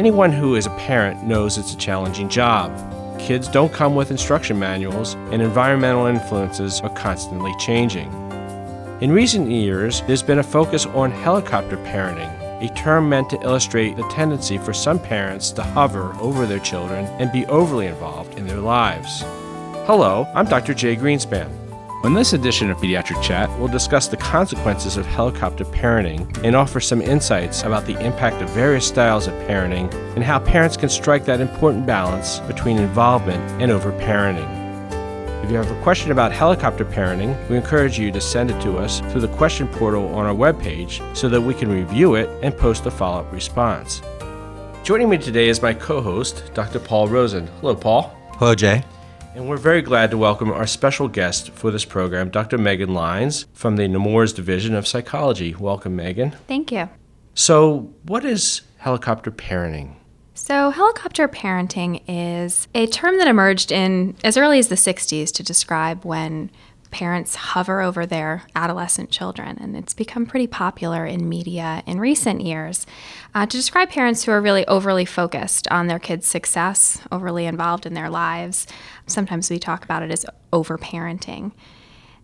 Anyone who is a parent knows it's a challenging job. Kids don't come with instruction manuals, and environmental influences are constantly changing. In recent years, there's been a focus on helicopter parenting, a term meant to illustrate the tendency for some parents to hover over their children and be overly involved in their lives. Hello, I'm Dr. Jay Greenspan. On this edition of Pediatric Chat, we'll discuss the consequences of helicopter parenting and offer some insights about the impact of various styles of parenting and how parents can strike that important balance between involvement and overparenting. If you have a question about helicopter parenting, we encourage you to send it to us through the question portal on our webpage so that we can review it and post a follow up response. Joining me today is my co host, Dr. Paul Rosen. Hello, Paul. Hello, Jay. And we're very glad to welcome our special guest for this program, Dr. Meghan Lines from the Nemours Division of Psychology. Welcome, Meghan. Thank you. So, what is helicopter parenting? So, helicopter parenting is a term that emerged in as early as the 60s to describe when parents hover over their adolescent children, and it's become pretty popular in media in recent years uh, to describe parents who are really overly focused on their kids' success, overly involved in their lives. Sometimes we talk about it as overparenting.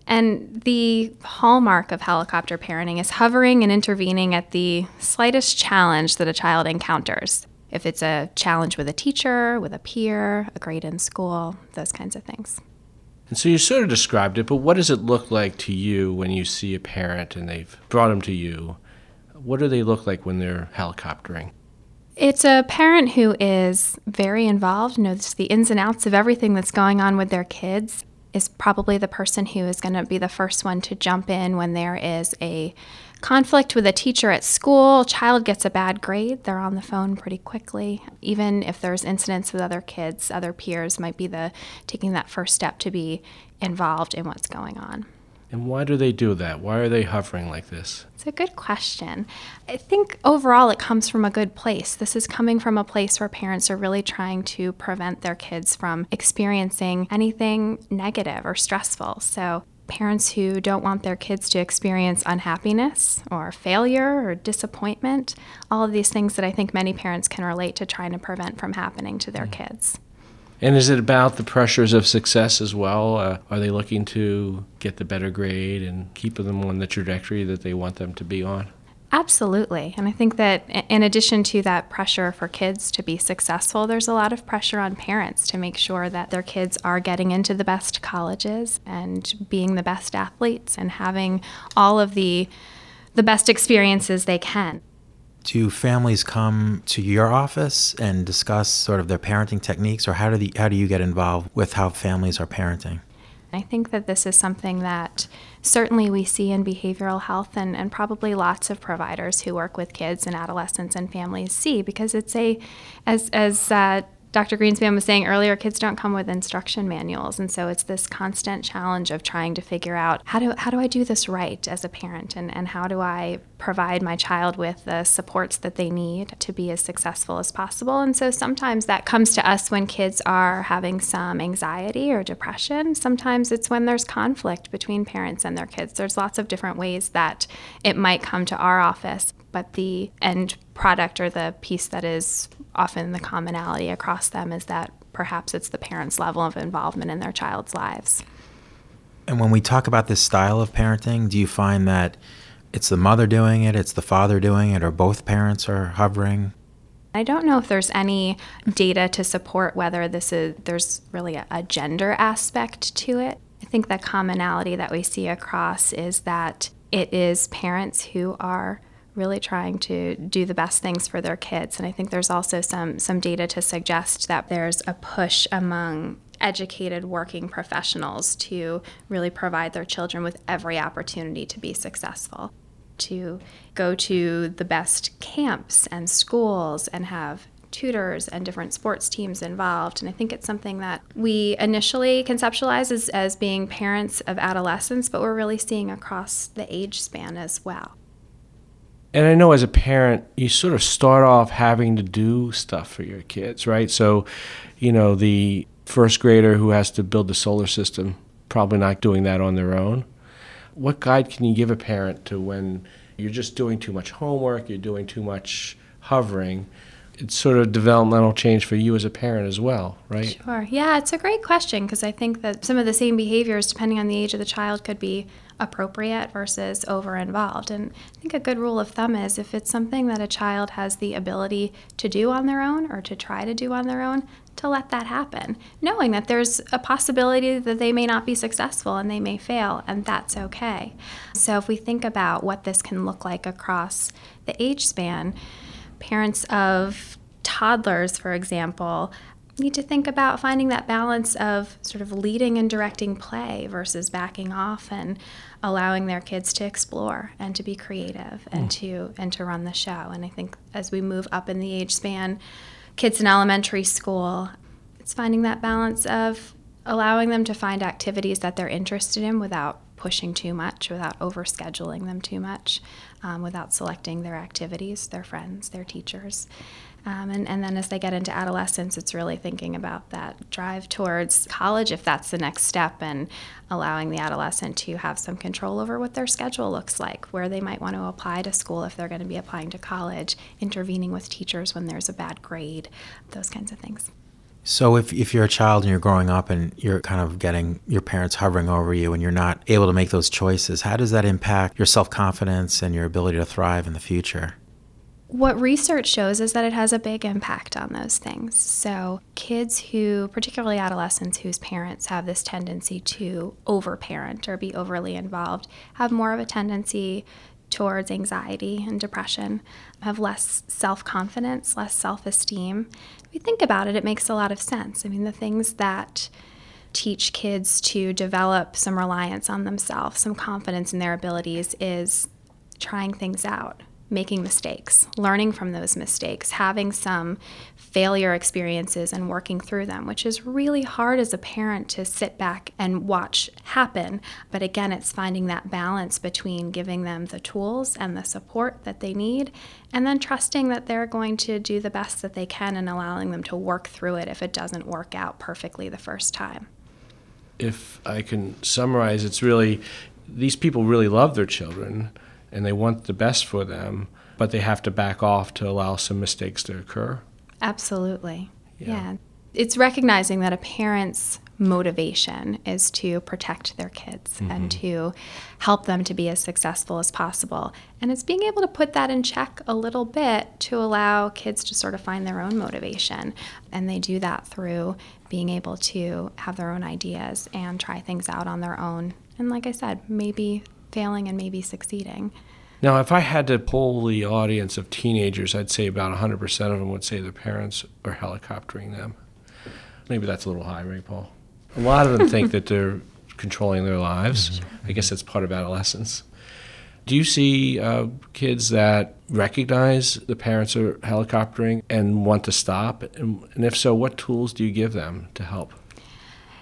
And the hallmark of helicopter parenting is hovering and intervening at the slightest challenge that a child encounters. If it's a challenge with a teacher, with a peer, a grade in school, those kinds of things. And so you sort of described it, but what does it look like to you when you see a parent and they've brought them to you? What do they look like when they're helicoptering? It's a parent who is very involved, knows the ins and outs of everything that's going on with their kids, is probably the person who is going to be the first one to jump in when there is a conflict with a teacher at school, child gets a bad grade, they're on the phone pretty quickly. Even if there's incidents with other kids, other peers might be the taking that first step to be involved in what's going on. And why do they do that? Why are they hovering like this? It's a good question. I think overall it comes from a good place. This is coming from a place where parents are really trying to prevent their kids from experiencing anything negative or stressful. So parents who don't want their kids to experience unhappiness or failure or disappointment, all of these things that I think many parents can relate to trying to prevent from happening to their mm. kids. And is it about the pressures of success as well? Uh, are they looking to get the better grade and keep them on the trajectory that they want them to be on? Absolutely. And I think that in addition to that pressure for kids to be successful, there's a lot of pressure on parents to make sure that their kids are getting into the best colleges and being the best athletes and having all of the the best experiences they can. Do families come to your office and discuss sort of their parenting techniques or how do the, how do you get involved with how families are parenting? I think that this is something that certainly we see in behavioral health and, and probably lots of providers who work with kids and adolescents and families see because it's a, as, as uh, Dr. Greenspan was saying earlier, kids don't come with instruction manuals, and so it's this constant challenge of trying to figure out how do how do I do this right as a parent, and, and how do I provide my child with the supports that they need to be as successful as possible. And so sometimes that comes to us when kids are having some anxiety or depression. Sometimes it's when there's conflict between parents and their kids. There's lots of different ways that it might come to our office but the end product or the piece that is often the commonality across them is that perhaps it's the parents' level of involvement in their child's lives. And when we talk about this style of parenting, do you find that it's the mother doing it, it's the father doing it, or both parents are hovering? I don't know if there's any data to support whether this is there's really a, a gender aspect to it. I think the commonality that we see across is that it is parents who are really trying to do the best things for their kids. And I think there's also some some data to suggest that there's a push among educated working professionals to really provide their children with every opportunity to be successful, to go to the best camps and schools and have tutors and different sports teams involved. And I think it's something that we initially conceptualize as, as being parents of adolescents, but we're really seeing across the age span as well. And I know as a parent, you sort of start off having to do stuff for your kids, right? So, you know, the first grader who has to build the solar system, probably not doing that on their own. What guide can you give a parent to when you're just doing too much homework, you're doing too much hovering, it's sort of developmental change for you as a parent as well, right? Sure. Yeah, it's a great question because I think that some of the same behaviors, depending on the age of the child, could be appropriate versus over involved. And I think a good rule of thumb is if it's something that a child has the ability to do on their own or to try to do on their own, to let that happen, knowing that there's a possibility that they may not be successful and they may fail, and that's okay. So if we think about what this can look like across the age span, parents of toddlers, for example, need to think about finding that balance of sort of leading and directing play versus backing off and allowing their kids to explore and to be creative and mm. to and to run the show. And I think as we move up in the age span, kids in elementary school, it's finding that balance of allowing them to find activities that they're interested in without pushing too much, without overscheduling them too much, um, without selecting their activities, their friends, their teachers. Um, and, and then as they get into adolescence, it's really thinking about that drive towards college, if that's the next step, and allowing the adolescent to have some control over what their schedule looks like, where they might want to apply to school if they're going to be applying to college, intervening with teachers when there's a bad grade, those kinds of things. So if, if you're a child and you're growing up and you're kind of getting your parents hovering over you and you're not able to make those choices, how does that impact your self-confidence and your ability to thrive in the future? What research shows is that it has a big impact on those things. So, kids who, particularly adolescents whose parents have this tendency to overparent or be overly involved, have more of a tendency towards anxiety and depression, have less self confidence, less self esteem. You think about it, it makes a lot of sense. I mean, the things that teach kids to develop some reliance on themselves, some confidence in their abilities, is trying things out making mistakes, learning from those mistakes, having some failure experiences and working through them, which is really hard as a parent to sit back and watch happen. But again, it's finding that balance between giving them the tools and the support that they need, and then trusting that they're going to do the best that they can and allowing them to work through it if it doesn't work out perfectly the first time. If I can summarize, it's really these people really love their children and they want the best for them, but they have to back off to allow some mistakes to occur. Absolutely. Yeah. yeah. It's recognizing that a parent's motivation is to protect their kids mm-hmm. and to help them to be as successful as possible. And it's being able to put that in check a little bit to allow kids to sort of find their own motivation. And they do that through being able to have their own ideas and try things out on their own. And like I said, maybe failing and maybe succeeding. Now, if I had to poll the audience of teenagers, I'd say about 100% of them would say their parents are helicoptering them. Maybe that's a little high, right, Paul? A lot of them think that they're controlling their lives. I guess that's part of adolescence. Do you see uh, kids that recognize the parents are helicoptering and want to stop? And, and if so, what tools do you give them to help?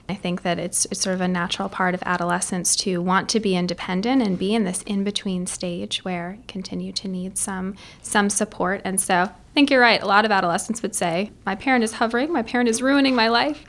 I think that it's, it's sort of a natural part of adolescence to want to be independent and be in this in between stage where you continue to need some some support. And so I think you're right. A lot of adolescents would say, "My parent is hovering. My parent is ruining my life."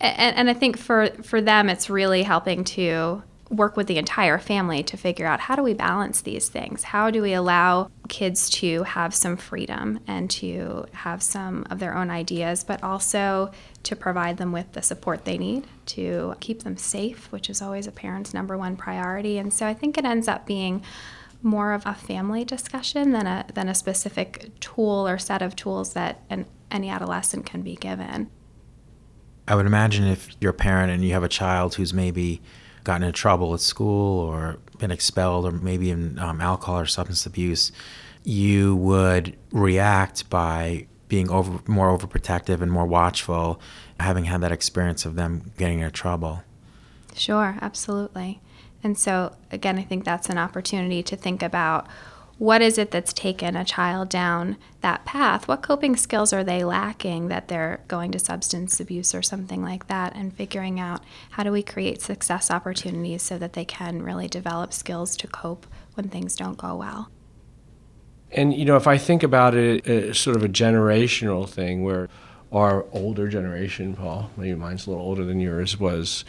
And, and I think for for them, it's really helping to work with the entire family to figure out how do we balance these things? How do we allow kids to have some freedom and to have some of their own ideas, but also to provide them with the support they need to keep them safe, which is always a parent's number one priority. And so I think it ends up being more of a family discussion than a than a specific tool or set of tools that an, any adolescent can be given. I would imagine if you're a parent and you have a child who's maybe gotten in trouble at school or been expelled or maybe in um, alcohol or substance abuse, you would react by being over more overprotective and more watchful, having had that experience of them getting in trouble. Sure, absolutely. And so again, I think that's an opportunity to think about what is it that's taken a child down that path? What coping skills are they lacking that they're going to substance abuse or something like that? And figuring out how do we create success opportunities so that they can really develop skills to cope when things don't go well. And, you know, if I think about it as sort of a generational thing where our older generation, Paul, maybe mine's a little older than yours, was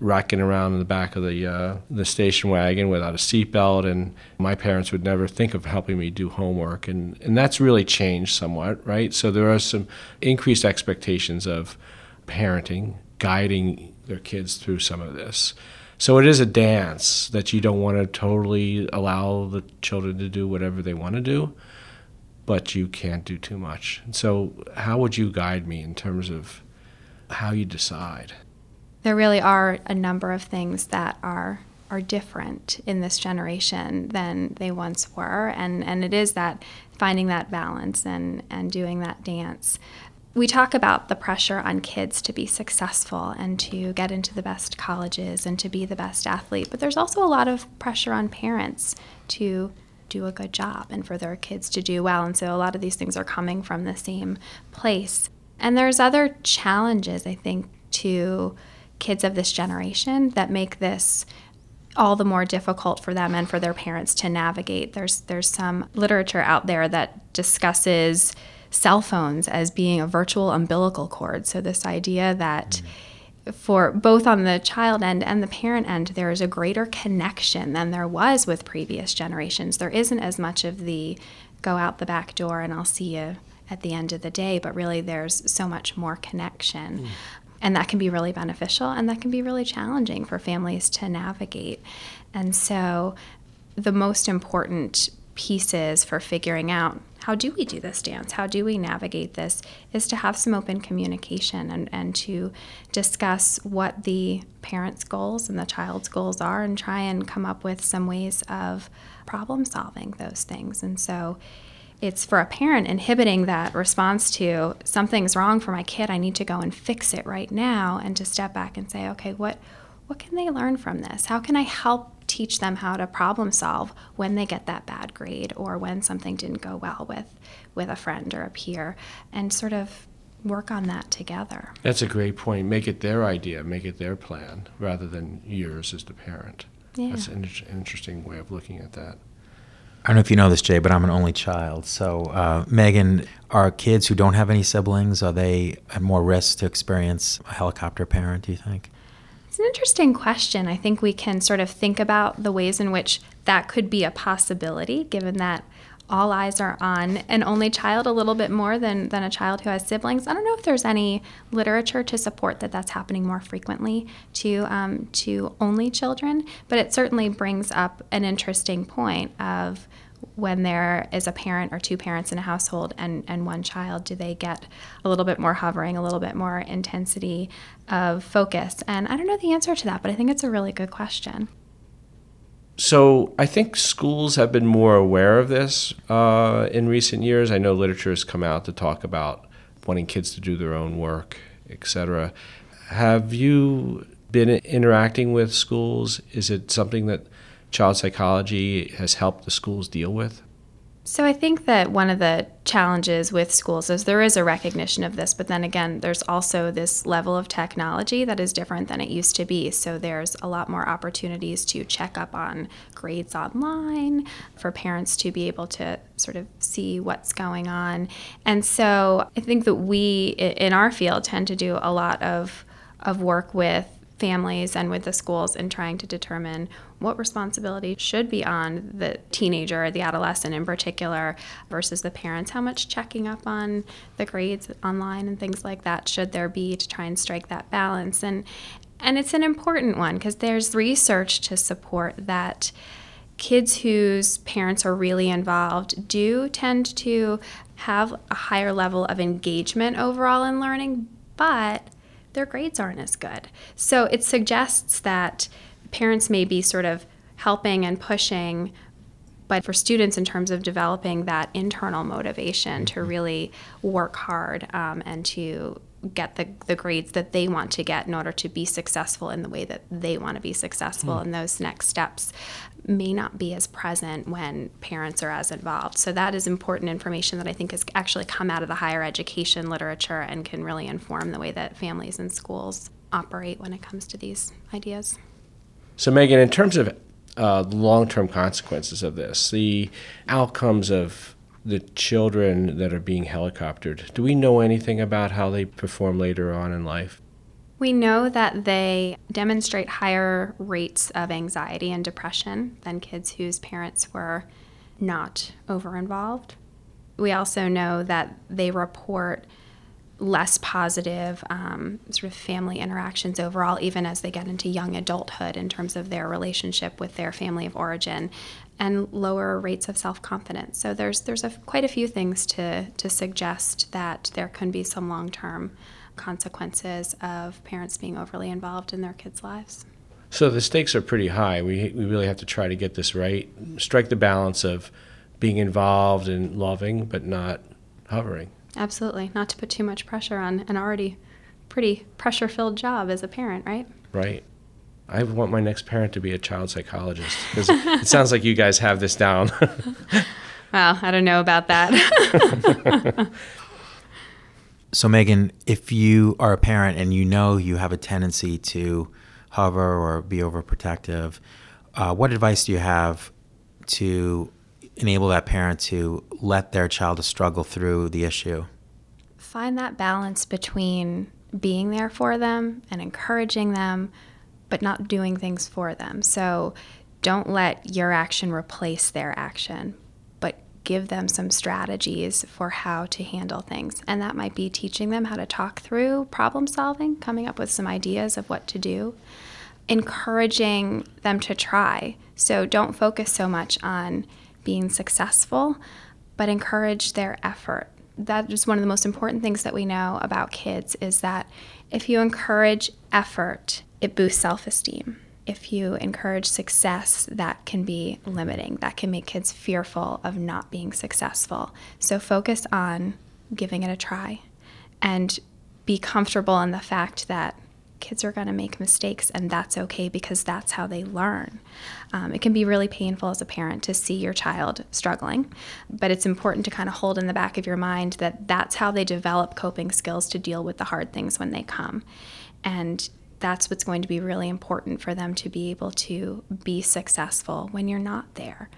rocking around in the back of the uh, the station wagon without a seatbelt, and my parents would never think of helping me do homework, and and that's really changed somewhat, right? So there are some increased expectations of parenting, guiding their kids through some of this. So it is a dance that you don't want to totally allow the children to do whatever they want to do, but you can't do too much. And so, how would you guide me in terms of how you decide? There really are a number of things that are are different in this generation than they once were, and and it is that finding that balance and and doing that dance we talk about the pressure on kids to be successful and to get into the best colleges and to be the best athlete, but there's also a lot of pressure on parents to do a good job and for their kids to do well. And so a lot of these things are coming from the same place. And there's other challenges, I think, to kids of this generation that make this all the more difficult for them and for their parents to navigate. There's there's some literature out there that discusses cell phones as being a virtual umbilical cord. So, this idea that for both on the child end and the parent end, there is a greater connection than there was with previous generations. There isn't as much of the go out the back door and I'll see you at the end of the day, but really there's so much more connection. Mm. And that can be really beneficial and that can be really challenging for families to navigate. And so, the most important pieces for figuring out how do we do this dance? How do we navigate this? Is to have some open communication and, and to discuss what the parent's goals and the child's goals are and try and come up with some ways of problem solving those things. And so it's for a parent inhibiting that response to something's wrong for my kid, I need to go and fix it right now, and to step back and say, okay, what what can they learn from this? How can I help teach them how to problem solve when they get that bad grade or when something didn't go well with with a friend or a peer and sort of work on that together. That's a great point. Make it their idea, make it their plan rather than yours as the parent. Yeah. That's an interesting way of looking at that. I don't know if you know this, Jay, but I'm an only child. So, uh, Meghan, are kids who don't have any siblings, are they at more risk to experience a helicopter parent, do you think? It's an interesting question. I think we can sort of think about the ways in which that could be a possibility, given that all eyes are on an only child a little bit more than, than a child who has siblings. I don't know if there's any literature to support that that's happening more frequently to um, to only children, but it certainly brings up an interesting point of when there is a parent or two parents in a household and, and one child, do they get a little bit more hovering, a little bit more intensity of focus? And I don't know the answer to that, but I think it's a really good question. So I think schools have been more aware of this uh, in recent years. I know literature has come out to talk about wanting kids to do their own work, etc. Have you been interacting with schools? Is it something that child psychology has helped the schools deal with? So I think that one of the challenges with schools is there is a recognition of this, but then again, there's also this level of technology that is different than it used to be. So there's a lot more opportunities to check up on grades online, for parents to be able to sort of see what's going on. And so I think that we in our field tend to do a lot of of work with families and with the schools in trying to determine what responsibility should be on the teenager or the adolescent in particular versus the parents. How much checking up on the grades online and things like that should there be to try and strike that balance? And and it's an important one because there's research to support that kids whose parents are really involved do tend to have a higher level of engagement overall in learning, but their grades aren't as good. So it suggests that parents may be sort of helping and pushing, but for students, in terms of developing that internal motivation to mm-hmm. really work hard um, and to get the, the grades that they want to get in order to be successful in the way that they want to be successful mm. and those next steps may not be as present when parents are as involved so that is important information that i think has actually come out of the higher education literature and can really inform the way that families and schools operate when it comes to these ideas so meghan in terms of uh, long-term consequences of this the outcomes of the children that are being helicoptered, do we know anything about how they perform later on in life? We know that they demonstrate higher rates of anxiety and depression than kids whose parents were not over involved. We also know that they report less positive um, sort of family interactions overall, even as they get into young adulthood in terms of their relationship with their family of origin, and lower rates of self confidence. So there's there's a, quite a few things to to suggest that there can be some long term consequences of parents being overly involved in their kids' lives. So the stakes are pretty high. We we really have to try to get this right, strike the balance of being involved and loving, but not hovering. Absolutely. Not to put too much pressure on an already pretty pressure filled job as a parent, right? Right. I want my next parent to be a child psychologist because it sounds like you guys have this down. well, I don't know about that. so, Meghan, if you are a parent and you know you have a tendency to hover or be overprotective, uh, what advice do you have to enable that parent to let their child struggle through the issue? Find that balance between being there for them and encouraging them, but not doing things for them. So don't let your action replace their action, but give them some strategies for how to handle things. And that might be teaching them how to talk through problem solving, coming up with some ideas of what to do, encouraging them to try. So don't focus so much on being successful, but encourage their effort. That is one of the most important things that we know about kids is that if you encourage effort, it boosts self-esteem. If you encourage success, that can be limiting. That can make kids fearful of not being successful. So focus on giving it a try and be comfortable in the fact that kids are going to make mistakes, and that's okay because that's how they learn. Um, it can be really painful as a parent to see your child struggling, but it's important to kind of hold in the back of your mind that that's how they develop coping skills to deal with the hard things when they come. And that's what's going to be really important for them to be able to be successful when you're not there.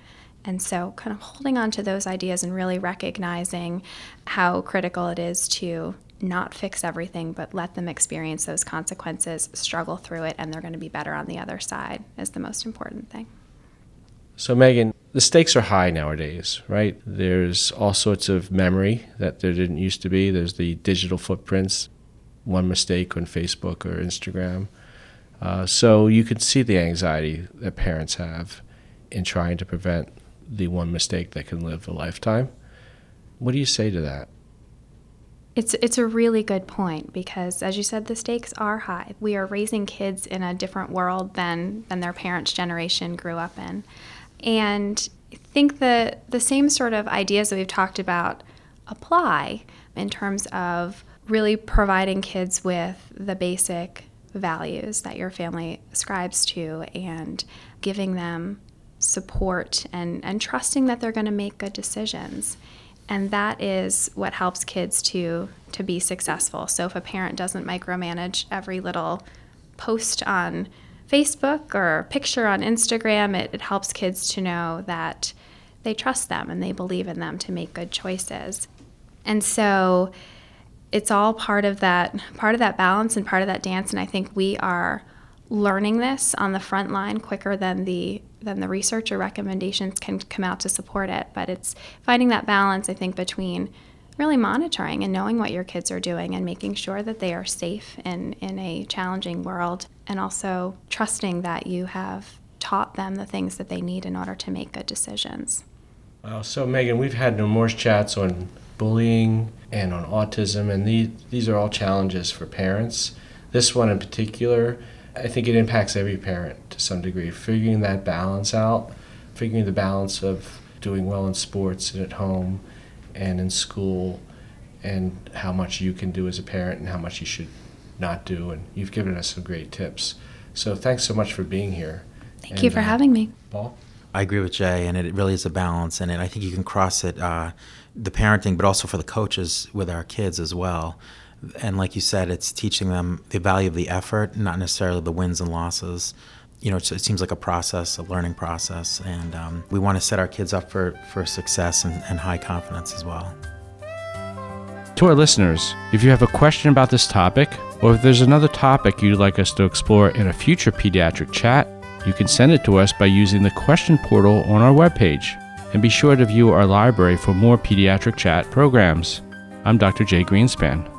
And so, kind of holding on to those ideas and really recognizing how critical it is to not fix everything, but let them experience those consequences, struggle through it, and they're going to be better on the other side is the most important thing. So, Meghan, the stakes are high nowadays, right? There's all sorts of memory that there didn't used to be. There's the digital footprints, one mistake on Facebook or Instagram. Uh, so, you can see the anxiety that parents have in trying to prevent the one mistake that can live a lifetime. What do you say to that? It's it's a really good point because as you said the stakes are high. We are raising kids in a different world than than their parents' generation grew up in. And I think the the same sort of ideas that we've talked about apply in terms of really providing kids with the basic values that your family ascribes to and giving them support and, and trusting that they're going to make good decisions and that is what helps kids to to be successful. So if a parent doesn't micromanage every little post on facebook or picture on instagram it, it helps kids to know that they trust them and they believe in them to make good choices. And so it's all part of that part of that balance and part of that dance. And i think we are learning this on the front line quicker than the than the research or recommendations can come out to support it. But it's finding that balance, I think, between really monitoring and knowing what your kids are doing and making sure that they are safe in, in a challenging world and also trusting that you have taught them the things that they need in order to make good decisions. Wow. So, Meghan, we've had numerous chats on bullying and on autism, and these, these are all challenges for parents. This one in particular I think it impacts every parent to some degree. Figuring that balance out, figuring the balance of doing well in sports and at home and in school, and how much you can do as a parent and how much you should not do. And you've given us some great tips. So thanks so much for being here. Thank and, you for uh, having me. Paul? I agree with Jay, and it really is a balance, and I think you can cross it, uh, the parenting, but also for the coaches with our kids as well and like you said, it's teaching them the value of the effort, not necessarily the wins and losses. You know, it seems like a process, a learning process, and um, we want to set our kids up for, for success and, and high confidence as well. To our listeners, if you have a question about this topic, or if there's another topic you'd like us to explore in a future pediatric chat, you can send it to us by using the question portal on our webpage. And be sure to view our library for more pediatric chat programs. I'm Dr. Jay Greenspan,